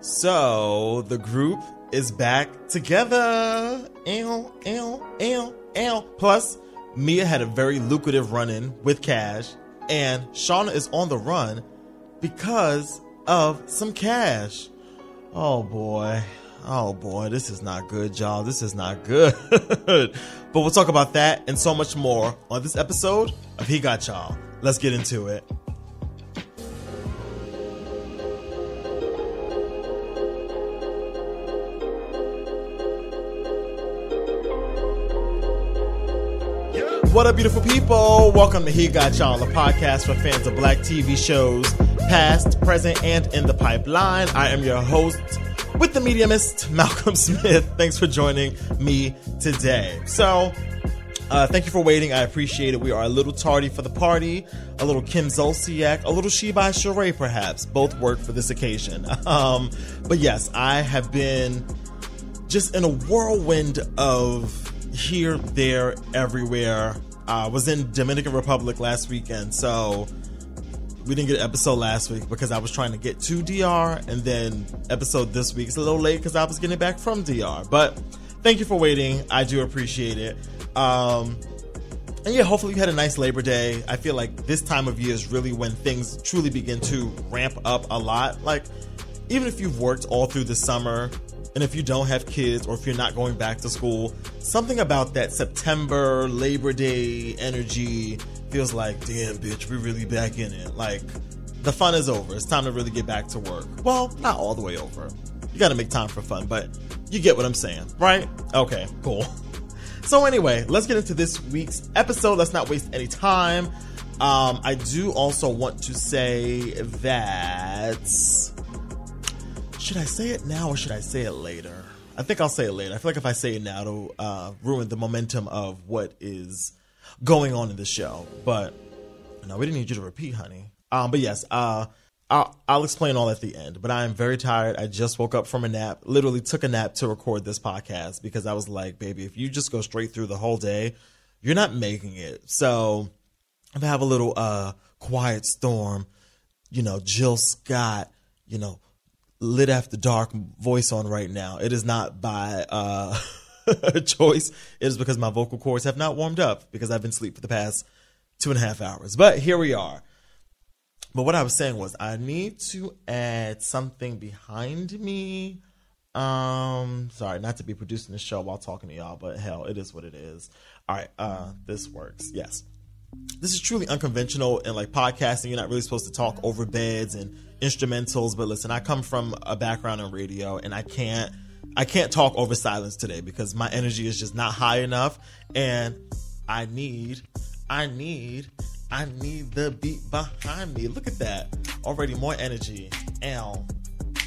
So the group is back together. Ew. Plus, Mia had a very lucrative run in with Cash, and Shawna is on the run because of some cash. Oh boy. Oh boy, this is not good, y'all. This is not good. but we'll talk about that and so much more on this episode of He Got Y'all. Let's get into it. What up, beautiful people? Welcome to He Got Y'all, a podcast for fans of black TV shows, past, present, and in the pipeline. I am your host with the mediumist, Malcolm Smith. Thanks for joining me today. So, uh, thank you for waiting. I appreciate it. We are a little tardy for the party, a little Kim Zolciak, a little She by Sheree, perhaps. Both work for this occasion. Um, but yes, I have been just in a whirlwind of here, there, everywhere. I uh, was in Dominican Republic last weekend, so we didn't get an episode last week because I was trying to get to DR, and then episode this week is a little late because I was getting back from DR. But thank you for waiting. I do appreciate it. Um, and yeah, hopefully you had a nice Labor Day. I feel like this time of year is really when things truly begin to ramp up a lot. Like, even if you've worked all through the summer, and if you don't have kids or if you're not going back to school, something about that September Labor Day energy feels like, damn, bitch, we're really back in it. Like, the fun is over. It's time to really get back to work. Well, not all the way over. You got to make time for fun, but you get what I'm saying, right? Okay, cool. So, anyway, let's get into this week's episode. Let's not waste any time. Um, I do also want to say that should I say it now or should I say it later? I think I'll say it later. I feel like if I say it now, it'll uh, ruin the momentum of what is going on in the show. But no, we didn't need you to repeat, honey. Um, but yes, uh, I'll, I'll explain all at the end. But I am very tired. I just woke up from a nap. Literally took a nap to record this podcast because I was like, baby, if you just go straight through the whole day, you're not making it. So if I have a little uh, quiet storm, you know, Jill Scott, you know, lit after dark voice on right now. It is not by uh, choice. It is because my vocal cords have not warmed up because I've been asleep for the past two and a half hours. But here we are. But what I was saying was I need to add something behind me. Um, sorry, not to be producing the show while talking to y'all, but hell, it is what it is. All right, uh, this works. Yes this is truly unconventional and like podcasting you're not really supposed to talk over beds and instrumentals but listen i come from a background in radio and i can't i can't talk over silence today because my energy is just not high enough and i need i need i need the beat behind me. Look at that. Already more energy. And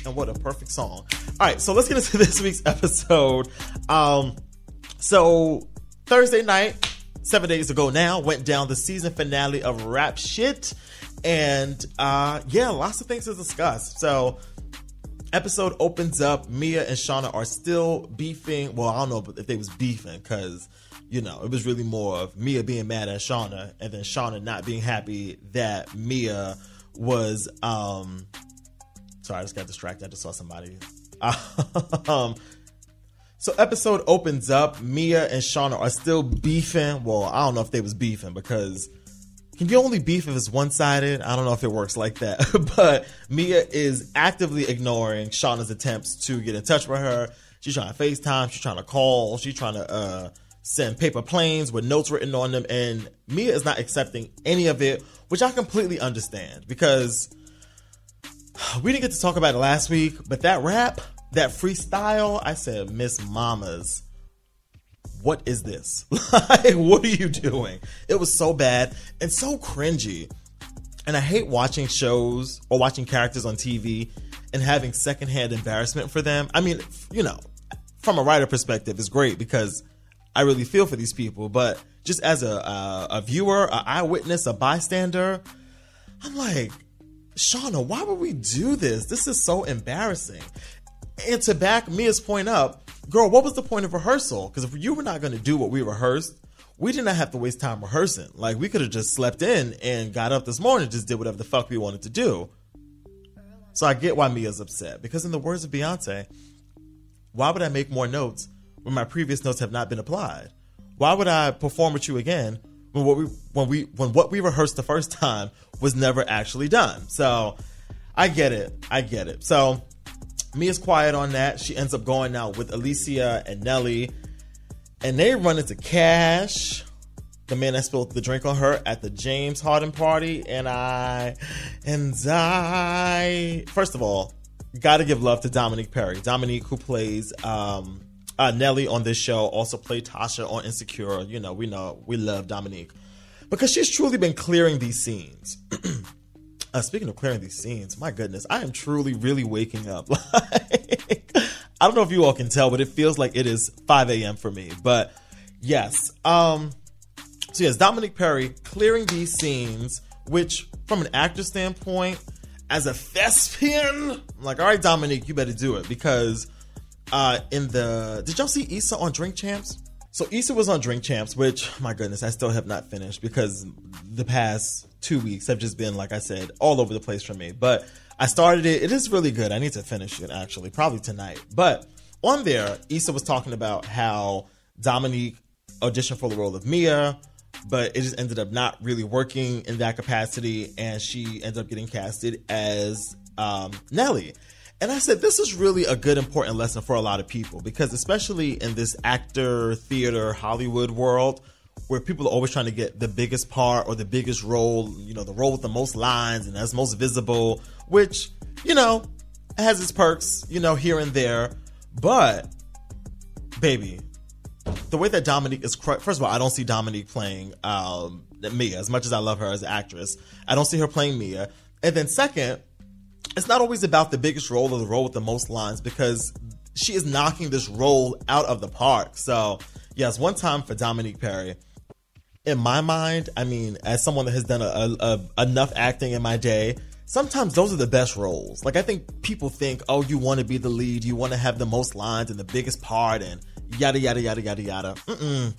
and what a perfect song. All right so let's get into this week's episode. Um so thursday night seven days ago now went down the season finale of Rap Shit. And uh, yeah, lots of things to discuss. So, episode opens up. Mia and Shawna are still beefing. Well, I don't know if they was beefing because you know it was really more of Mia being mad at Shawna, and then Shawna not being happy that Mia was. um Sorry, I just got distracted. I just saw somebody. um, so episode opens up. Mia and Shawna are still beefing. Well, I don't know if they was beefing because you only beef if it's one sided? I don't know if it works like that. but Mia is actively ignoring Shawna's attempts to get in touch with her. She's trying to FaceTime. She's trying to call. She's trying to uh, send paper planes with notes written on them. And Mia is not accepting any of it, which I completely understand because we didn't get to talk about it last week. But that rap, that freestyle, I said, Miss Mamas, what is this? like, what are you doing? It was so bad and so cringy. And I hate watching shows or watching characters on TV and having secondhand embarrassment for them. I mean, you know, from a writer perspective, it's great because I really feel for these people. But just as a, a, a viewer, an eyewitness, a bystander, I'm like, Shawna, why would we do this? This is so embarrassing. And to back Mia's point up, girl, what was the point of rehearsal? Because if you were not going to do what we rehearsed, we did not have to waste time rehearsing. Like we could have just slept in and got up this morning, and just did whatever the fuck we wanted to do. So I get why Mia's upset because, in the words of Beyonce, why would I make more notes when my previous notes have not been applied? Why would I perform with you again when what we when we when what we rehearsed the first time was never actually done? So I get it. I get it. So Mia's quiet on that. She ends up going out with Alicia and Nelly, and they run into Cash, the man that spilled the drink on her at the James Harden party. And I, and I, first of all, got to give love to Dominique Perry. Dominique, who plays um, uh, Nelly on this show, also played Tasha on Insecure. You know, we know we love Dominique because she's truly been clearing these scenes. Uh, speaking of clearing these scenes, my goodness, I am truly really waking up. Like, I don't know if you all can tell, but it feels like it is 5 a.m. for me. But yes, um, so yes, Dominique Perry clearing these scenes, which from an actor standpoint, as a thespian, I'm like, all right, Dominique, you better do it because uh, in the did y'all see Issa on Drink Champs? So Issa was on Drink Champs, which my goodness, I still have not finished because the past two weeks have just been, like I said, all over the place for me. But I started it. It is really good. I need to finish it actually, probably tonight. But on there, Issa was talking about how Dominique auditioned for the role of Mia, but it just ended up not really working in that capacity, and she ended up getting casted as um, Nelly. And I said, this is really a good, important lesson for a lot of people because, especially in this actor, theater, Hollywood world, where people are always trying to get the biggest part or the biggest role, you know, the role with the most lines and that's most visible, which, you know, has its perks, you know, here and there. But, baby, the way that Dominique is, first of all, I don't see Dominique playing um, Mia as much as I love her as an actress. I don't see her playing Mia. And then, second, it's not always about the biggest role or the role with the most lines because she is knocking this role out of the park. So, yes, one time for Dominique Perry. In my mind, I mean, as someone that has done a, a, enough acting in my day, sometimes those are the best roles. Like, I think people think, oh, you want to be the lead, you want to have the most lines and the biggest part, and yada, yada, yada, yada, yada. Mm-mm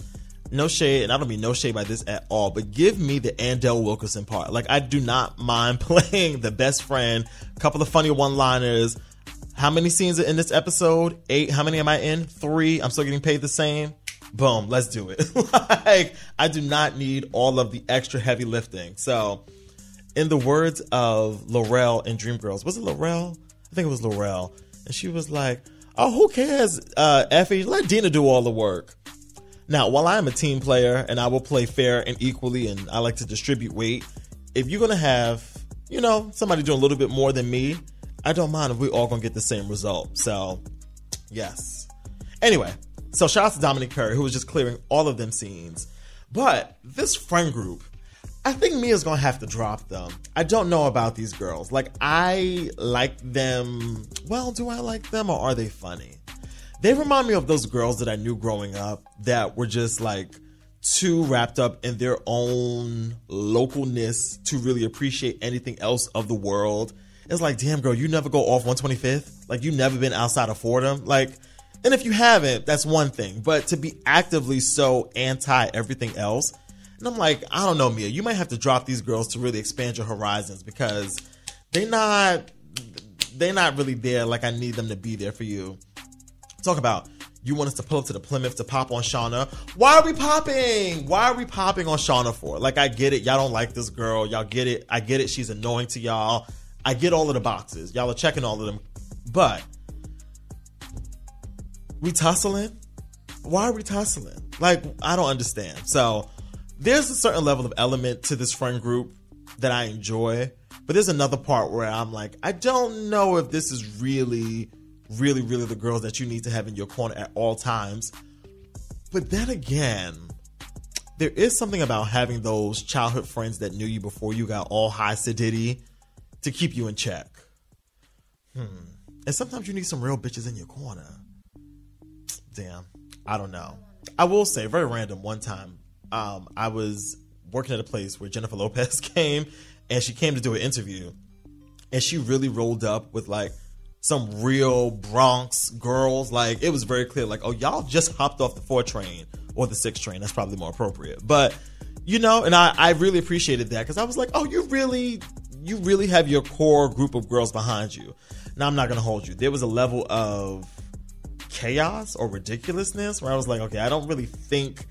no shade, and I don't mean no shade by this at all, but give me the Andel Wilkerson part. Like, I do not mind playing the best friend, a couple of funny one liners. How many scenes are in this episode? Eight. How many am I in? Three. I'm still getting paid the same. Boom, let's do it. like, I do not need all of the extra heavy lifting. So, in the words of Lorrell in Dreamgirls, was it Lorrell? I think it was Lorrell. And she was like, Oh, who cares, uh, Effie? Let Deena do all the work. Now, while I am a team player and I will play fair and equally and I like to distribute weight, if you're going to have, you know, somebody doing a little bit more than me, I don't mind if we all going to get the same result. So, yes. Anyway, so shout out to Dominique Perry, who was just clearing all of them scenes. But this friend group, I think Mia's gonna have to drop them. I don't know about these girls. Like, I like them. Well, do I like them or are they funny? They remind me of those girls that I knew growing up that were just like too wrapped up in their own localness to really appreciate anything else of the world. It's like, damn, girl, you never go off 125th. Like, you never been outside of Fordham. Like, and if you haven't, that's one thing. But to be actively so anti everything else, and I'm like, I don't know, Mia, you might have to drop these girls to really expand your horizons because they're not, they're not really there like I need them to be there for you. Talk about you want us to pull up to the Plymouth to pop on Shawna. Why are we popping? Why are we popping on Shawna for? Like, I get it. Y'all don't like this girl. Y'all get it. I get it. She's annoying to y'all. I get all of the boxes. Y'all are checking all of them. But we tussling? Why are we tussling? Like, I don't understand. So, there's a certain level of element to this friend group that I enjoy. But there's another part where I'm like, I don't know if this is really really, really the girls that you need to have in your corner at all times. But then again, there is something about having those childhood friends that knew you before you got all high sedity to keep you in check. Hmm. And sometimes you need some real bitches in your corner. Damn. I don't know. I will say, very random, one time, um, I was working at a place where Jennifer Lopez came and she came to do an interview. And she really rolled up with like some real Bronx girls. Like it was very clear, like, oh, y'all just hopped off the four train or the six train. That's probably more appropriate. But you know, and I, I really appreciated that because I was like, oh, you really you really have your core group of girls behind you. Now I'm not gonna hold you. There was a level of chaos or ridiculousness where I was like, okay, I don't really think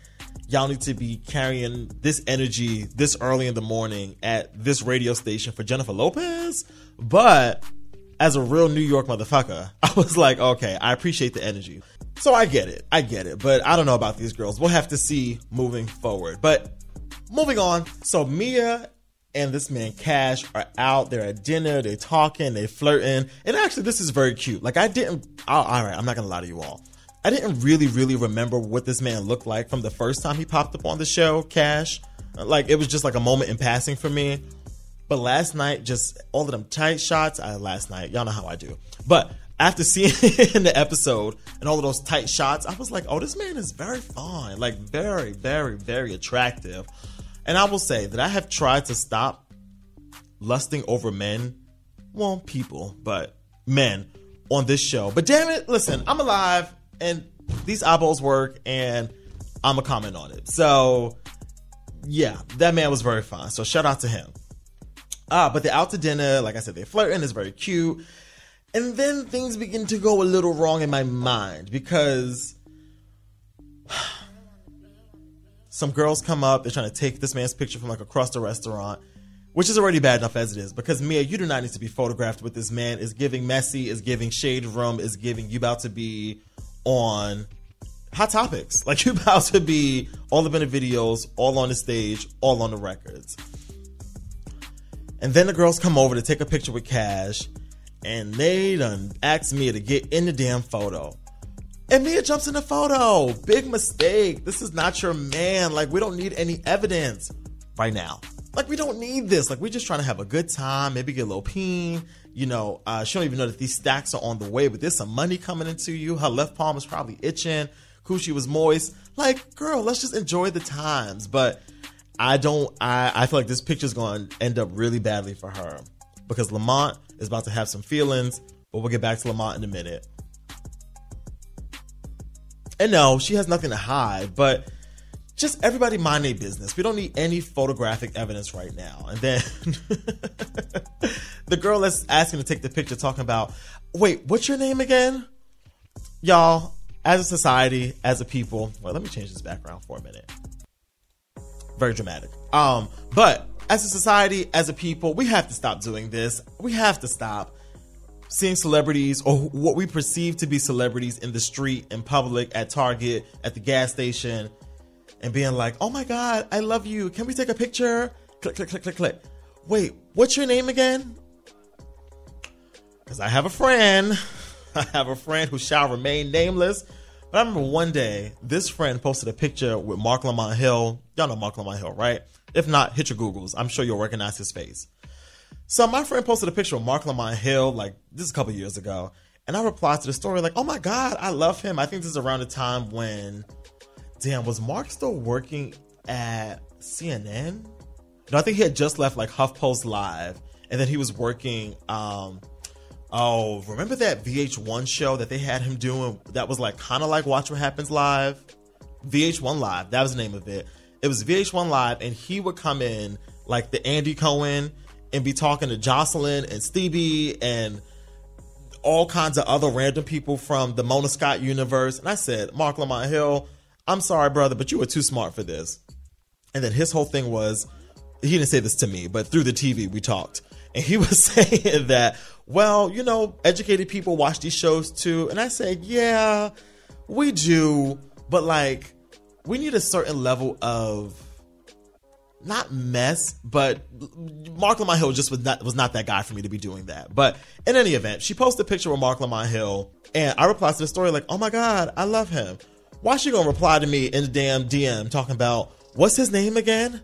y'all need to be carrying this energy this early in the morning at this radio station for Jennifer Lopez. But as a real New York motherfucker, I was like, okay, I appreciate the energy. So I get it. I get it. But I don't know about these girls. We'll have to see moving forward. But moving on. So Mia and this man Cash are out. They're at dinner. They're talking. They're flirting. And actually, this is very cute. Like I didn't. all right, I'm not gonna lie to you all. I didn't really, really remember what this man looked like from the first time he popped up on the show, Cash. Like it was just like a moment in passing for me. But last night, just all of them tight shots. I last night, y'all know how I do. But after seeing in the episode and all of those tight shots, I was like, oh, this man is very fine, like very, very, very attractive. And I will say that I have tried to stop lusting over men, well, people, but men on this show. But damn it, listen, I'm alive and these eyeballs work and I'm a comment on it. So yeah, that man was very fine. So shout out to him. Ah, but they're out to dinner. Like I said, they're flirting. It's very cute. And then things begin to go a little wrong in my mind because some girls come up, they're trying to take this man's picture from like across the restaurant, which is already bad enough as it is. Because Mia, you do not need to be photographed with this man. Is giving messy, is giving shade room, is giving you about to be on hot topics. Like you about to be all up in the videos, all on the stage, all on the records. And then the girls come over to take a picture with Cash, and they done asked Mia to get in the damn photo. And Mia jumps in the photo. Big mistake. This is not your man. Like, we don't need any evidence right now. Like, we don't need this. Like, we're just trying to have a good time, maybe get a little peen. You know, uh, she don't even know that these stacks are on the way, but there's some money coming into you. Her left palm is probably itching. Coochie was moist. Like, girl, let's just enjoy the times. But I don't, I, I feel like this picture's going to end up really badly for her because Lamont is about to have some feelings, but we'll get back to Lamont in a minute. And no, she has nothing to hide, but just everybody mind their business. We don't need any photographic evidence right now. And then the girl that's asking to take the picture talking about, wait, what's your name again? Y'all, as a society, as a people, well, let me change this background for a minute. Very dramatic. Um, but as a society, as a people, we have to stop doing this. We have to stop seeing celebrities or what we perceive to be celebrities in the street, in public, at Target, at the gas station, and being like, oh my God, I love you. Can we take a picture? Click, click, click, click, click. Wait, what's your name again? Because I have a friend. I have a friend who shall remain nameless. But I remember one day, this friend posted a picture with Marc Lamont Hill. Y'all know Marc Lamont Hill, right? If not, hit your Googles. I'm sure you'll recognize his face. So my friend posted a picture of Marc Lamont Hill, like this is a couple years ago, and I replied to the story like, "Oh my god, I love him." I think this is around the time when, damn, was Marc still working at CNN? No, I think he had just left like HuffPost Live, and then he was working. um Oh, remember that VH1 show that they had him doing? That was like kind of like Watch What Happens Live. VH1 Live, that was the name of it. It was VH1 Live, and he would come in like the Andy Cohen and be talking to Joseline and Stevie and all kinds of other random people from the Mona Scott universe. And I said, Marc Lamont Hill, I'm sorry, brother, but you were too smart for this. And then his whole thing was, he didn't say this to me, but through the TV we talked. And he was saying that, well, you know, educated people watch these shows too. And I said, yeah, we do. But like, we need a certain level of not mess, but Marc Lamont Hill just was not was not that guy for me to be doing that. But in any event, she posted a picture with Marc Lamont Hill, and I replied to the story like, "Oh my god, I love him." Why she gonna reply to me in the damn DM talking about what's his name again?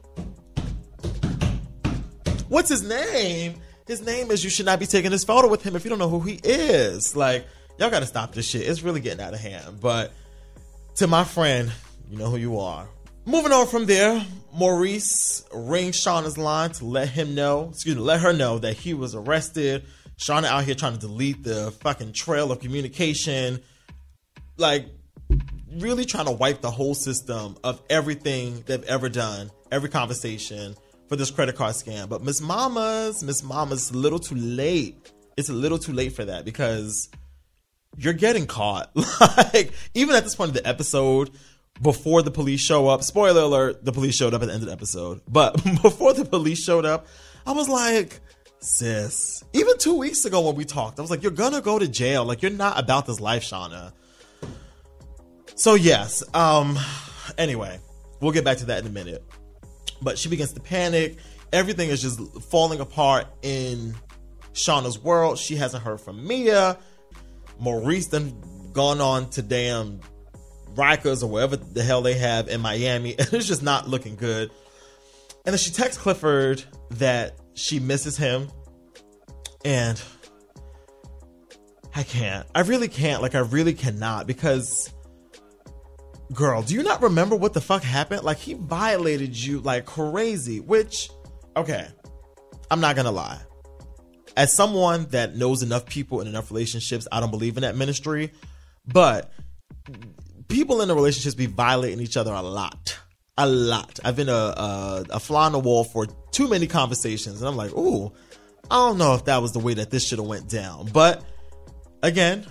What's his name? His name is you should not be taking this photo with him if you don't know who he is. Like, y'all gotta stop this shit. It's really getting out of hand. But to my friend, you know who you are. Moving on from there, Maurice rings Shawna's line to let him know, excuse me, let her know that he was arrested. Shauna out here trying to delete the fucking trail of communication. Like, really trying to wipe the whole system of everything they've ever done, every conversation for this credit card scam. But Miss Mama's, Miss Mama's a little too late. It's a little too late for that because you're getting caught. like, even at this point of the episode, before the police show up, spoiler alert, the police showed up at the end of the episode. But before the police showed up, I was like, sis, even two weeks ago when we talked, I was like, you're gonna go to jail. Like, you're not about this life, Shawna. So, yes, um, anyway, we'll get back to that in a minute. But she begins to panic. Everything is just falling apart in Shawna's world. She hasn't heard from Mia. Maurice then gone on to damn Rikers or wherever the hell they have in Miami. it's just not looking good. And then she texts Clifford that she misses him. And I can't. I really can't. Like, I really cannot because, girl, do you not remember what the fuck happened? Like, he violated you like crazy, which, okay, I'm not gonna lie. As someone that knows enough people in enough relationships, I don't believe in that ministry, but people in the relationships be violating each other a lot. A lot. I've been a, a, a fly on the wall for too many conversations, and I'm like, ooh, I don't know if that was the way that this should have went down. But again,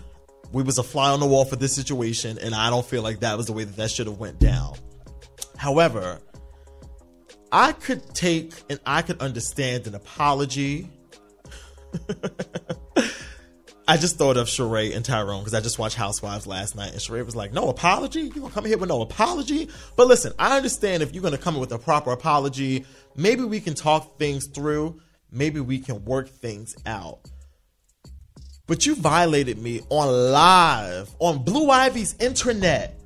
we was a fly on the wall for this situation, and I don't feel like that was the way that that should have went down. However, I could take and I could understand an apology. I just thought of Sheree and Tyrone because I just watched Housewives last night, and Sheree was like, "No apology? You gonna come here with no apology?" But listen, I understand if you're gonna come in with a proper apology, maybe we can talk things through. Maybe we can work things out. But you violated me on live on Blue Ivy's internet.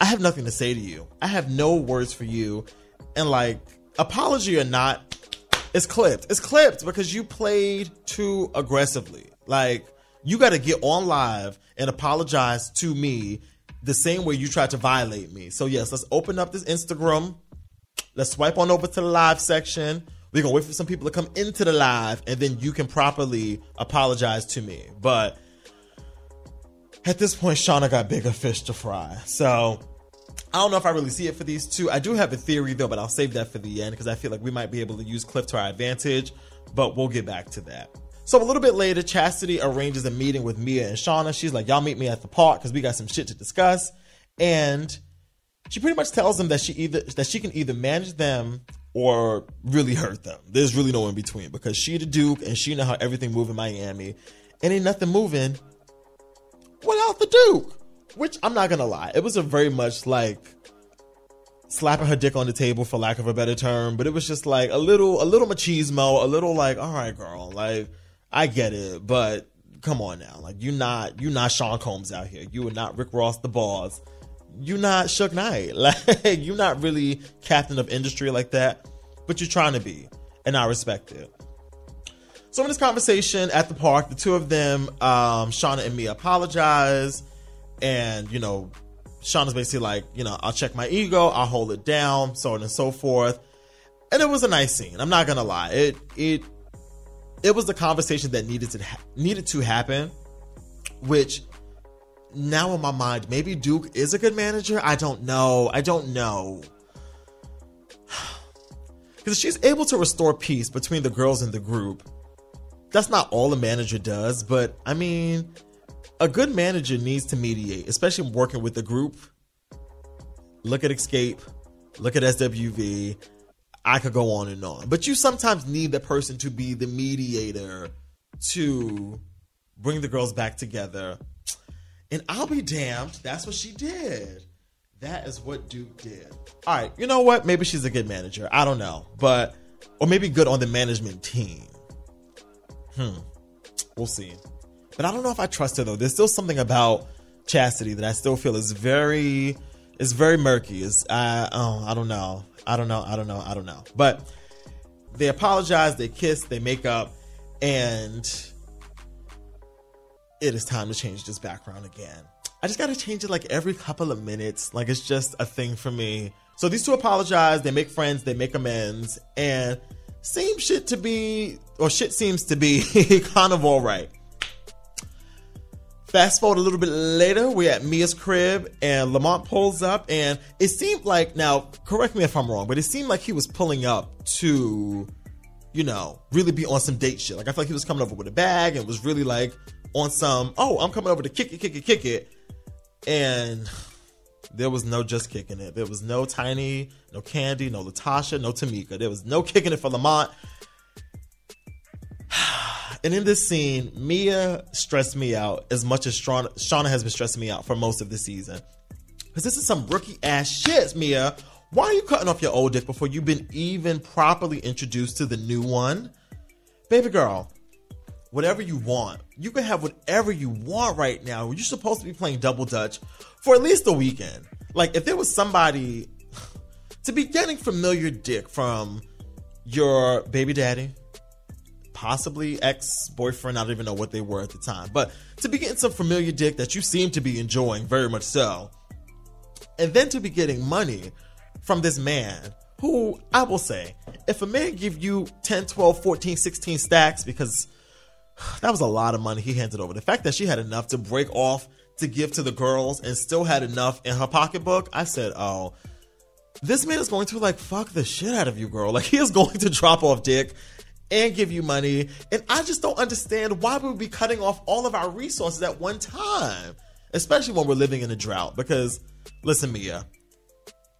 I have nothing to say to you. I have no words for you. And like, apology or not, it's clipped. It's clipped because you played too aggressively. Like, you got to get on live and apologize to me the same way you tried to violate me. So, yes, let's open up this Instagram. Let's swipe on over to the live section. We're going to wait for some people to come into the live and then you can properly apologize to me. But at this point, Shawna got bigger fish to fry. So, I don't know if I really see it for these two. I do have a theory though, but I'll save that for the end because I feel like we might be able to use Cliff to our advantage, but we'll get back to that. So a little bit later, Chastity arranges a meeting with Mia and Shawna. She's like, y'all meet me at the park because we got some shit to discuss. And she pretty much tells them that she either that she can either manage them or really hurt them. There's really no in between because she the Duke and she know how everything move in Miami. And ain't nothing moving without the Duke. Which I'm not gonna lie, it was a very much like slapping her dick on the table for lack of a better term, but it was just like a little a little machismo, a little like, all right, girl, like I get it, but come on now. Like you're not you're not Sean Combs out here. You are not Rick Ross the boss. You're not Suge Knight. Like you're not really captain of industry like that, but you're trying to be, and I respect it. So in this conversation at the park, the two of them, um, Shawna and me, apologize, and you know, Shawna's basically like, you know, I'll check my ego, I'll hold it down, so on and so forth. And it was a nice scene. I'm not gonna lie. It it it was the conversation that needed to ha- needed to happen, which now in my mind, maybe Duke is a good manager. I don't know. I don't know. Because she's able to restore peace between the girls in the group. That's not all a manager does, but I mean, a good manager needs to mediate, especially working with the group. Look at Xscape, look at SWV, I could go on and on. But you sometimes need the person to be the mediator to bring the girls back together. And I'll be damned, that's what she did. That is what Duke did. All right, you know what? Maybe she's a good manager. I don't know. But, or maybe good on the management team. Hmm. We'll see. But I don't know if I trust her though. There's still something about Chastity that I still feel is very, is very murky. Is uh, oh, I don't know. I don't know. I don't know. I don't know. But they apologize, they kiss, they make up, and it is time to change this background again. I just gotta change it like every couple of minutes. Like it's just a thing for me. So these two apologize, they make friends, they make amends, and same shit to be, or shit seems to be kind of all right. Fast forward a little bit later, we're at Mia's crib and Lamont pulls up and it seemed like, now, correct me if I'm wrong, but it seemed like he was pulling up to, you know, really be on some date shit. Like I felt like he was coming over with a bag and was really like on some, oh, I'm coming over to kick it, kick it, kick it. And there was no just kicking it. There was no Tiny, no Candy, no Latasha, no Tamika. There was no kicking it for Lamont. And in this scene, Mia stressed me out as much as Shawna, has been stressing me out for most of the season. Because this is some rookie ass shit, Mia. Why are you cutting off your old dick before you've been even properly introduced to the new one? Baby girl, whatever you want. You can have whatever you want right now. You're supposed to be playing double dutch for at least a weekend. Like, if there was somebody to be getting familiar dick from your baby daddy, possibly ex boyfriend. I don't even know what they were at the time. But to be getting some familiar dick that you seem to be enjoying very much so, and then to be getting money from this man who I will say, if a man give you 10, 12, 14, 16 stacks, because that was a lot of money he handed over. The fact that she had enough to break off to give to the girls and still had enough in her pocketbook, I said, oh, this man is going to like fuck the shit out of you, girl. Like he is going to drop off dick and give you money. And I just don't understand why we would be cutting off all of our resources at one time, especially when we're living in a drought. Because, listen, Mia,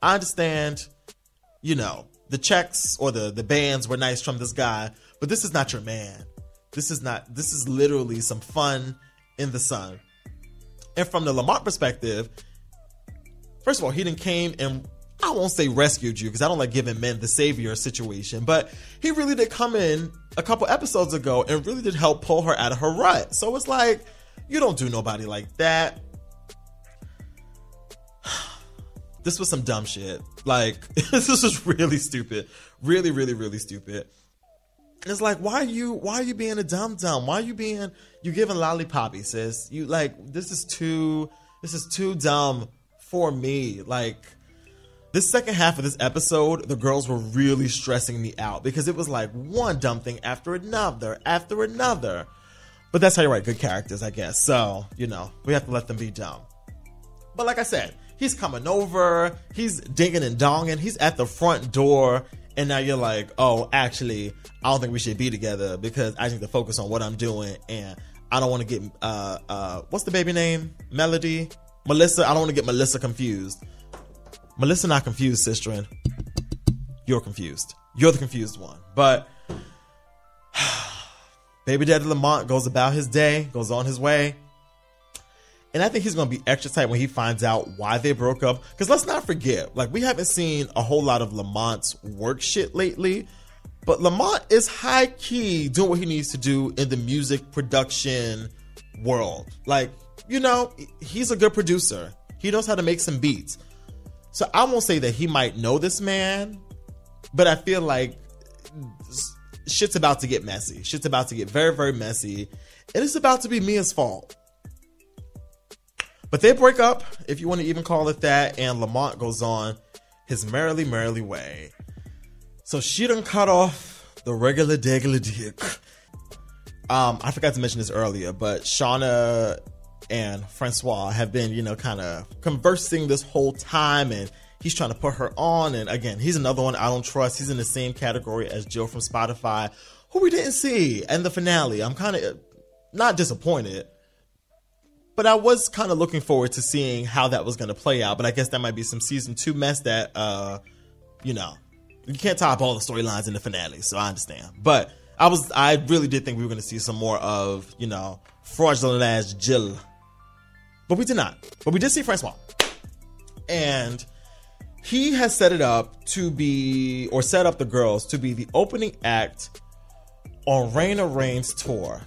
I understand, you know, the checks or the, the bands were nice from this guy, but this is not your man. This is not, this is literally some fun in the sun. And from the Lamont perspective, first of all, he didn't came and I won't say rescued you because I don't like giving men the savior situation, but he really did come in a couple episodes ago and really did help pull her out of her rut. So it's like, you don't do nobody like that. This was some dumb shit. Like, this was really stupid. Really, really, really stupid. And it's like, why are you why are you being a dumb dumb? Why are you being you giving lollipoppy, sis? You like this is too this is too dumb for me. Like this second half of this episode, the girls were really stressing me out because it was like one dumb thing after another, after another. But that's how you write good characters, I guess. So, you know, we have to let them be dumb. But like I said, he's coming over, he's dinging and donging, he's at the front door, and now you're like, oh, actually, I don't think we should be together because I need to focus on what I'm doing and I don't want to get uh uh what's the baby name? Melody? Melissa, I don't want to get Melissa confused. Melissa not confused, sister. You're confused. You're the confused one. But baby daddy Lamont goes about his day, goes on his way. And I think he's going to be extra tight when he finds out why they broke up. Because let's not forget, like, we haven't seen a whole lot of Lamont's work shit lately. But Lamont is high key doing what he needs to do in the music production world. Like, you know, he's a good producer. He knows how to make some beats. So I won't say that he might know this man, but I feel like shit's about to get messy. Shit's about to get very, very messy. And it's about to be Mia's fault. But they break up, if you want to even call it that, and Lamont goes on his merrily, merrily way. So she done cut off the regular degular dick. Um, I forgot to mention this earlier, but Shawna and Francois have been, you know, kind of conversing this whole time and he's trying to put her on. And again, he's another one I don't trust. He's in the same category as Jill from Spotify, who we didn't see. And the finale, I'm kind of not disappointed, but I was kind of looking forward to seeing how that was going to play out. But I guess that might be some season two mess that, uh, you know, you can't top all the storylines in the finale. So I understand. But I was, I really did think we were going to see some more of, you know, fraudulent ass Jill but we did not. But we did see Francois. And he has set it up to be, or set up the girls to be the opening act on Raina Rain's tour.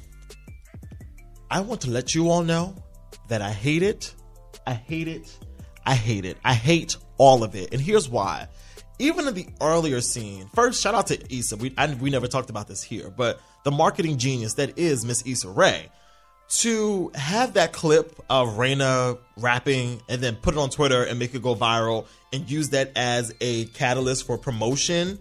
I want to let you all know that I hate it. I hate it. I hate it. I hate all of it. And here's why. Even in the earlier scene, first, shout out to Issa. We, I, we never talked about this here, but the marketing genius that is Miss Issa Rae to have that clip of Raina rapping and then put it on Twitter and make it go viral and use that as a catalyst for promotion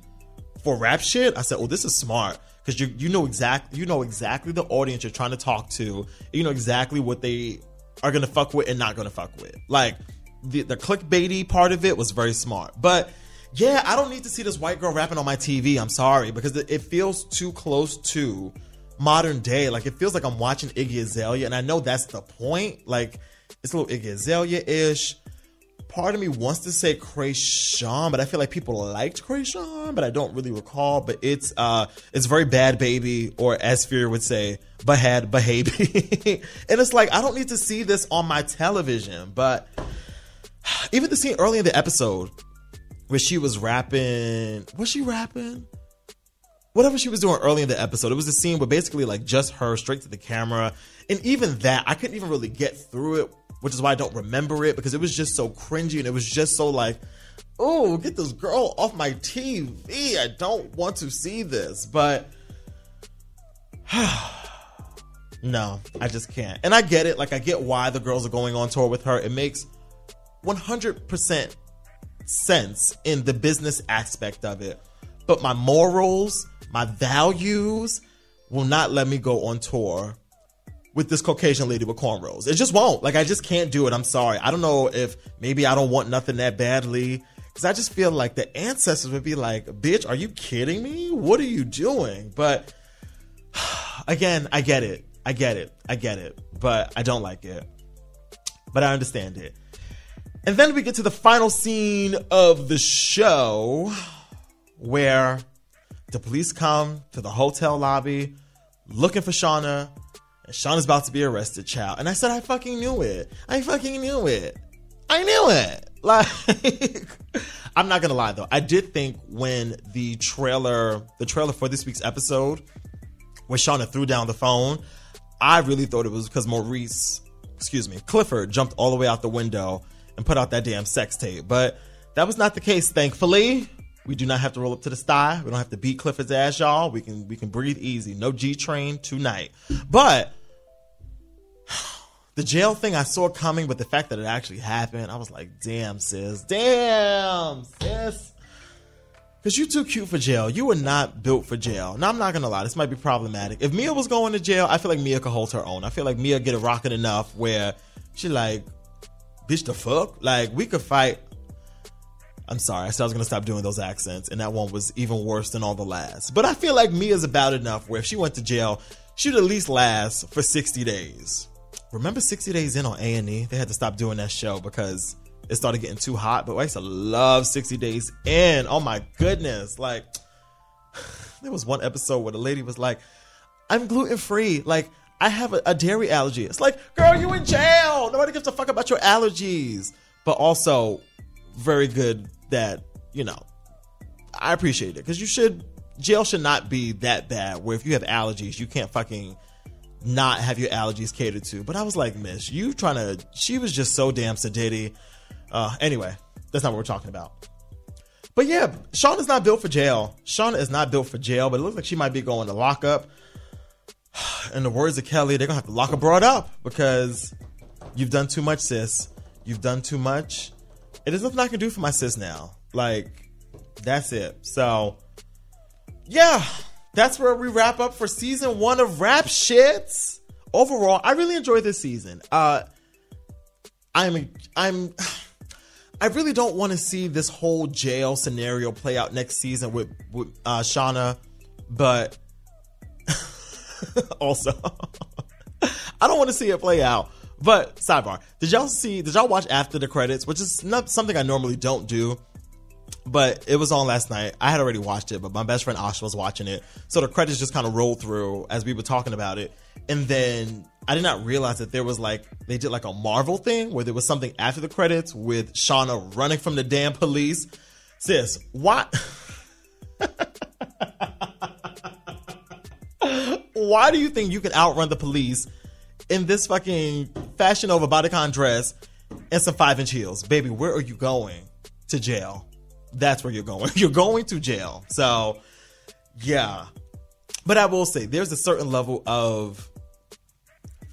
for rap shit, I said, "Oh, this is smart." Because you you know exactly you know exactly the audience you're trying to talk to. You know exactly what they are gonna fuck with and not gonna fuck with. Like the the clickbaity part of it was very smart, but yeah, I don't need to see this white girl rapping on my TV. I'm sorry because it feels too close to modern day. Like it feels like I'm watching Iggy Azalea, and I know that's the point. Like it's a little Iggy Azalea ish. Part of me wants to say Kreayshawn, but I feel like people liked Kreayshawn, but I don't really recall. But it's uh it's very bad baby, or as Fear would say, bad baby. and it's like I don't need to see this on my television. But even the scene early in the episode where she was rapping, was she rapping? Whatever she was doing early in the episode, it was a scene where basically like just her straight to the camera. And even that, I couldn't even really get through it, which is why I don't remember it because it was just so cringy and it was just so like, oh, get this girl off my TV. I don't want to see this. But no, I just can't. And I get it. Like, I get why the girls are going on tour with her. It makes 100% sense in the business aspect of it. But my morals, my values will not let me go on tour with this Caucasian lady with cornrows. It just won't. Like, I just can't do it. I'm sorry. I don't know if maybe I don't want nothing that badly. Because I just feel like the ancestors would be like, bitch, are you kidding me? What are you doing? But again, I get it. I get it. I get it. But I don't like it. But I understand it. And then we get to the final scene of the show where the police come to the hotel lobby looking for Shawna. And Shawna's about to be arrested, child. And I said, I fucking knew it. I fucking knew it. I knew it. Like, I'm not gonna lie though. I did think when the trailer, the trailer for this week's episode, when Shawna threw down the phone, I really thought it was because Maurice, excuse me, Clifford jumped all the way out the window and put out that damn sex tape. But that was not the case, thankfully. We do not have to roll up to the sty. We don't have to beat Clifford's ass, y'all. We can we can breathe easy. No G train tonight. But the jail thing I saw coming, but the fact that it actually happened, I was like, damn, sis. Damn, sis. Cause you too cute for jail. You were not built for jail. Now I'm not gonna lie, this might be problematic. If Mia was going to jail, I feel like Mia could hold her own. I feel like Mia get a rocket enough where she like, bitch the fuck? Like we could fight. I'm sorry, I said I was gonna stop doing those accents, and that one was even worse than all the last. But I feel like Mia's about enough where if she went to jail, she'd at least last for 60 days. Remember 60 Days In on A&E? They had to stop doing that show because it started getting too hot. But I used to love 60 Days In. Oh my goodness. Like, there was one episode where the lady was like, I'm gluten free. Like, I have a, a, dairy allergy. It's like, girl, you in jail. Nobody gives a fuck about your allergies. But also, very good that, you know, I appreciate it because you should, jail should not be that bad where if you have allergies, you can't fucking not have your allergies catered to. But I was like, Miss, you trying to, she was just so damn sedity. Uh, anyway, that's not what we're talking about. But yeah, Shawna is not built for jail. Shawna is not built for jail, but it looks like she might be going to lock up. In the words of Kelly, they're gonna have to lock her broad up because you've done too much, sis. You've done too much. It is nothing I can do for my sis now. Like, that's it. So, yeah, that's where we wrap up for season one of Rap Shits. Overall, I really enjoyed this season. Uh, I'm, I'm, I really don't want to see this whole jail scenario play out next season with, with uh, Shawna, but also, I don't want to see it play out. But sidebar, did y'all see? Did y'all watch after the credits? Which is not something I normally don't do, but it was on last night. I had already watched it, but my best friend Asha was watching it, so the credits just kind of rolled through as we were talking about it, and then I did not realize that there was like they did like a Marvel thing where there was something after the credits with Shawna running from the damn police. Sis, what? why do you think you can outrun the police in this fucking fashion over bodycon dress and some five inch heels? Baby, where are you going? To jail. That's where you're going. You're going to jail. So, yeah. But I will say, there's a certain level of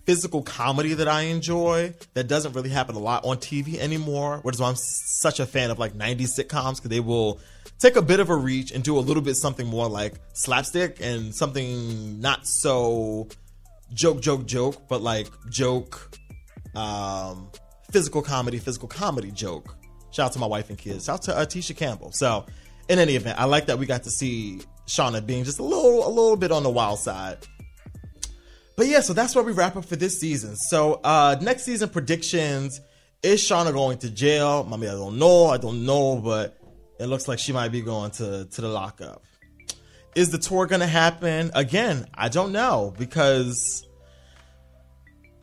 physical comedy that I enjoy that doesn't really happen a lot on TV anymore, which is why I'm such a fan of like 90s sitcoms because they will take a bit of a reach and do a little bit something more like slapstick and something not so joke, joke, joke, but like joke um, physical comedy, physical comedy joke. Shout out to my wife and kids. Shout out to uh, Tisha Campbell. So, in any event, I like that we got to see Shawna being just a little, a little bit on the wild side. But yeah, so that's where we wrap up for this season. So, uh, next season predictions is Shawna going to jail? I I don't know. I don't know, but it looks like she might be going to, to the lockup. Is the tour going to happen? Again, I don't know because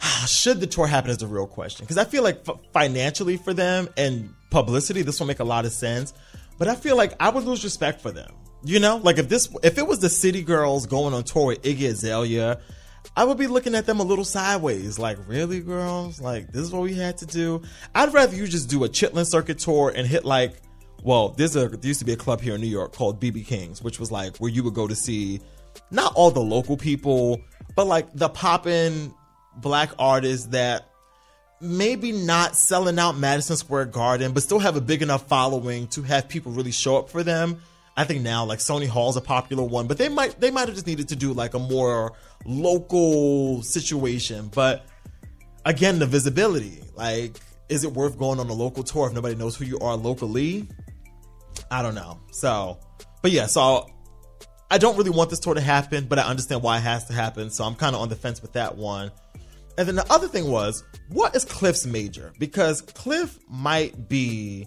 should the tour happen is the real question. Because I feel like f- financially for them and publicity, this will make a lot of sense. But I feel like I would lose respect for them. You know, like if this, if it was the City Girls going on tour with Iggy Azalea, I would be looking at them a little sideways. Like, really, girls? Like, this is what we had to do? I'd rather you just do a Chitlin Circuit tour and hit like, well, there's a, there used to be a club here in New York called BB King's, which was like where you would go to see not all the local people, but like the poppin' black artists that maybe not selling out Madison Square Garden, but still have a big enough following to have people really show up for them. I think now like Sony Hall's a popular one, but they might they might have just needed to do like a more local situation. But again, the visibility, like, is it worth going on a local tour if nobody knows who you are locally? I don't know. So, but yeah, so I don't really want this tour to happen, but I understand why it has to happen. So I'm kind of on the fence with that one. And then the other thing was, what is Cliff's major? Because Cliff might be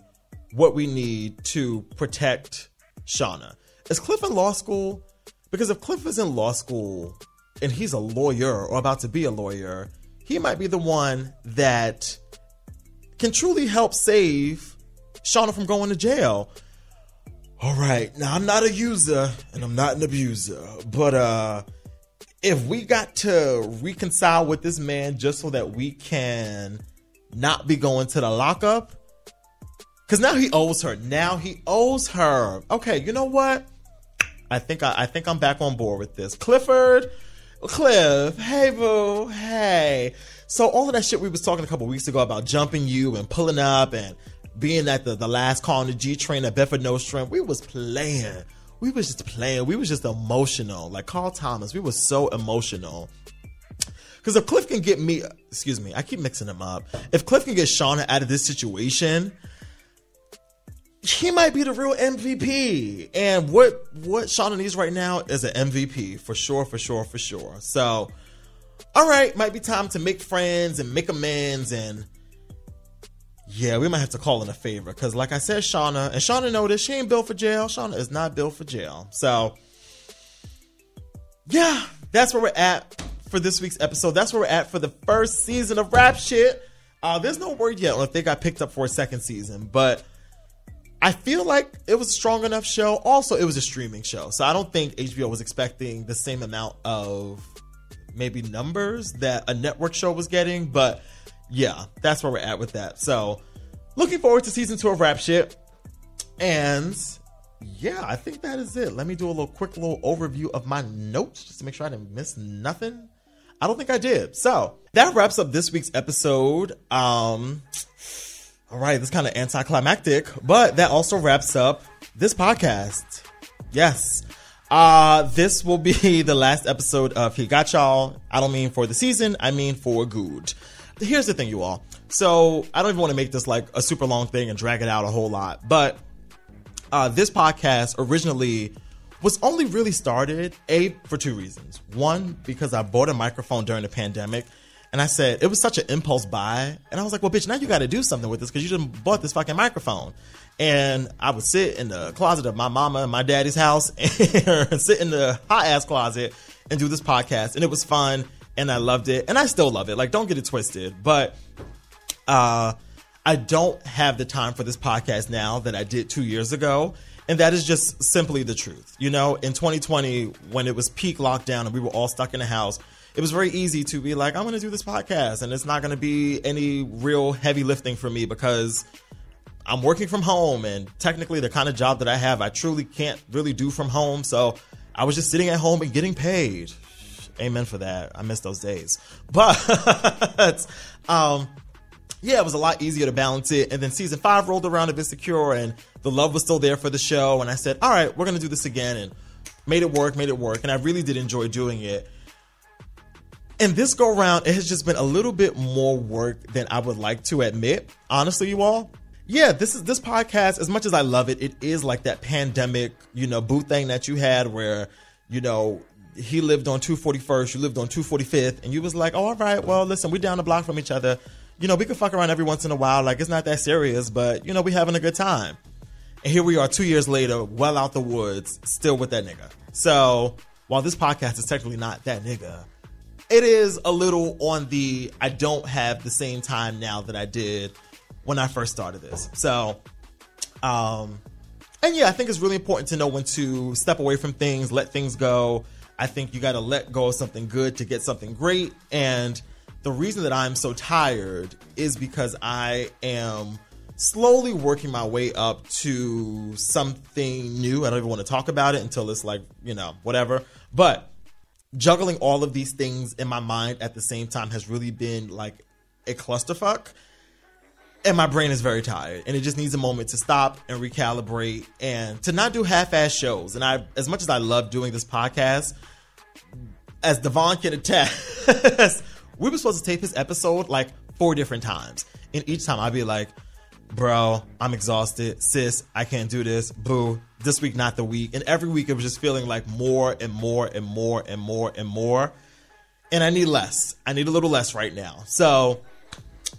what we need to protect Shawna. Is Cliff in law school? Because if Cliff is in law school and he's a lawyer or about to be a lawyer, he might be the one that can truly help save Shawna from going to jail. All right, now I'm not a user and I'm not an abuser, but uh if we got to reconcile with this man just so that we can not be going to the lockup, because now he owes her. Now he owes her. Okay, you know what? I think I, I think I'm back on board with this. Clifford, Cliff, hey boo, hey. So all of that shit we was talking a couple weeks ago about jumping you and pulling up and being at the, the last call on the G train at Bedford Nostrand, we was playing. We was just playing. We was just emotional. Like Carl Thomas, we was so emotional. Because if Cliff can get me, excuse me, I keep mixing them up. If Cliff can get Shawna out of this situation, he might be the real MVP. And what what Shawna needs right now is an MVP for sure, for sure, for sure. So, all right, might be time to make friends and make amends. And yeah, we might have to call in a favor because, like I said, Shawna and Shawna know this. She ain't built for jail. Shawna is not built for jail. So, yeah, that's where we're at for this week's episode. That's where we're at for the first season of Rap Shit. Uh, there's no word yet on if they got picked up for a second season, but I feel like it was a strong enough show. Also, it was a streaming show, so I don't think HBO was expecting the same amount of maybe numbers that a network show was getting. But yeah, that's where we're at with that. So, looking forward to season two of Rap Shit. And yeah, I think that is it. Let me do a little quick little overview of my notes just to make sure I didn't miss nothing. I don't think I did. So that wraps up this week's episode. Um, all right, this kind of anticlimactic, but that also wraps up this podcast. Yes. Uh, this will be the last episode of He Got Y'all. I don't mean for the season, I mean for good. Here's the thing, you all. So I don't even want to make this like a super long thing and drag it out a whole lot, but uh, this podcast originally was only really started a for two reasons. One, because I bought a microphone during the pandemic and I said, it was such an impulse buy. And I was like, well, bitch, now you got to do something with this because you just bought this fucking microphone. And I would sit in the closet of my mama and my daddy's house and sit in the hot ass closet and do this podcast. And it was fun and I loved it. And I still love it. Like, don't get it twisted. But, uh, I don't have the time for this podcast now that I did two years ago. And that is just simply the truth. You know, in 2020, when it was peak lockdown and we were all stuck in the house, it was very easy to be like, I'm going to do this podcast and it's not going to be any real heavy lifting for me because I'm working from home and technically the kind of job that I have, I truly can't really do from home. So I was just sitting at home and getting paid. Amen for that. I miss those days. But, um, yeah, it was a lot easier to balance it. And then season five rolled around a Insecure, and the love was still there for the show. And I said, all right, we're to do this again and made it work, made it work. And I really did enjoy doing it And this go round, it has just been a little bit more work than I would like to admit. Honestly, you all. Yeah, this is this podcast, as much as I love it, it is like that pandemic, you know, boo thing that you had where, you know, he lived on 241st, you lived on 245th, and you was like, all right, well, listen, we're down the block from each other. You know, we can fuck around every once in a while. Like, it's not that serious, but, you know, we having a good time. And here we are two years later, well out the woods, still with that nigga. So, while this podcast is technically not that nigga, it is a little on the I don't have the same time now that I did when I first started this. So, um, and yeah, I think it's really important to know when to step away from things, let things go. I think you got to let go of something good to get something great. And the reason that I'm so tired is because I am slowly working my way up to something new. I don't even want to talk about it until it's like, you know, whatever. But juggling all of these things in my mind at the same time has really been like a clusterfuck. And my brain is very tired, and it just needs a moment to stop and recalibrate and to not do half-ass shows. And I, as much as I love doing this podcast, as Devon can attest, we were supposed to tape this episode like four different times, and each time I'd be like, bro, I'm exhausted. Sis, I can't do this. Boo. This week, not the week. And every week, it was just feeling like more and more and more and more and more. And I need less. I need a little less right now. So,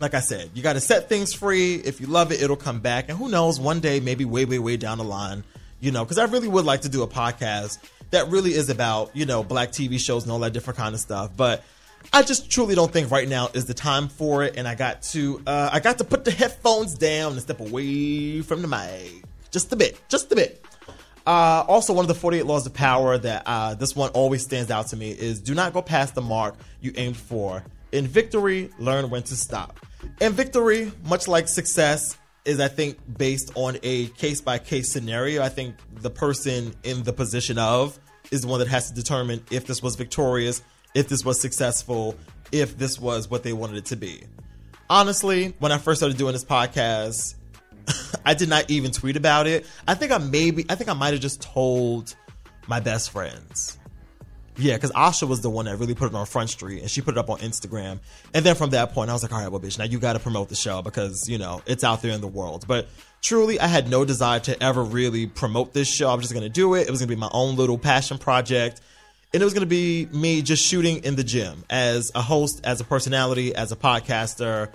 like I said, you got to set things free. If you love it, it'll come back. And who knows, one day, maybe way, way, way down the line, you know, because I really would like to do a podcast that really is about, you know, black TV shows and all that different kind of stuff. But I just truly don't think right now is the time for it, and I got to uh, I got to put the headphones down and step away from the mic just a bit, just a bit. Uh, also, one of the 48 laws of power that uh, this one always stands out to me is do not go past the mark you aimed for. In victory, learn when to stop. And victory, much like success, is I think based on a case by case scenario. I think the person in the position of is the one that has to determine if this was victorious if this was successful, if this was what they wanted it to be. Honestly, when I first started doing this podcast, I did not even tweet about it. I think I maybe, I think I might have just told my best friends. Yeah, because Asha was the one that really put it on Front Street and she put it up on Instagram. And then from that point, I was like, all right, well, bitch, now you got to promote the show because, you know, it's out there in the world. But truly, I had no desire to ever really promote this show. I was just to do it. It was to be my own little passion project and it was to be me just shooting in the gym as a host, as a personality, as a podcaster.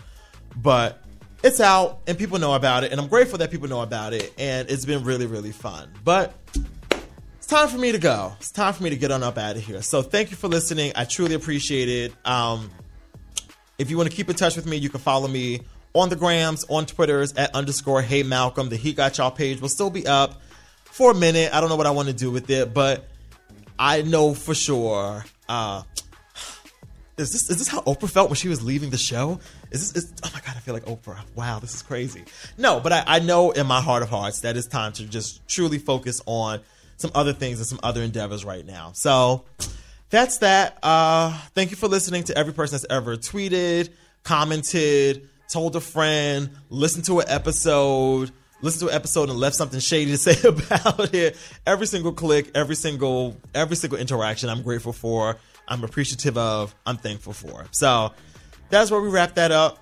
But it's out and people know about it, and I'm grateful that people know about it, and it's been really, really fun. But time for me to go. It's time for me to get on up out of here. So thank you for listening. I truly appreciate it. Um, if you want to keep in touch with me, you can follow me on the grams, on Twitters at underscore Hey Malcolm. The He Got Y'all page will still be up for a minute. I don't know what I want to do with it, but I know for sure. Uh, is this is this how Oprah felt when she was leaving the show? Is this? Is, oh my god, I feel like Oprah. Wow, this is crazy. No, but I, I know in my heart of hearts that it's time to just truly focus on some other things and some other endeavors right now. So that's that. Uh, thank you for listening to every person that's ever tweeted, commented, told a friend, listened to an episode listened to an episode and left something shady to say about it. Every single click, every single every single interaction, I'm grateful for. I'm appreciative of. I'm thankful for. So that's where we wrap that up.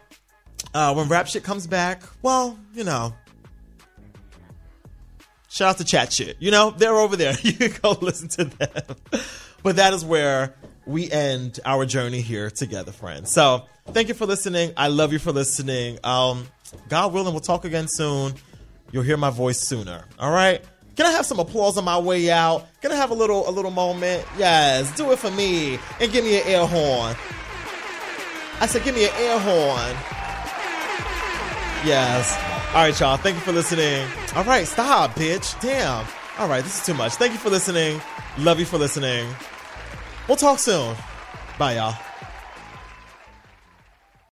Uh, when rap shit comes back, well, you know, shout out to chat shit. You know, they're over there. You can go listen to them. but that is where we end our journey here together, friends. So thank you for listening. I love you for listening. Um, God willing, we'll talk again soon you'll hear my voice sooner. All right. Can I have some applause on my way out? Can I have a little a little moment? Yes, do it for me and give me an air horn. I said, give me an air horn. Yes. All right, y'all. Thank you for listening. All right, stop, bitch. Damn. All right, this is too much. Thank you for listening. Love you for listening. We'll talk soon. Bye, y'all.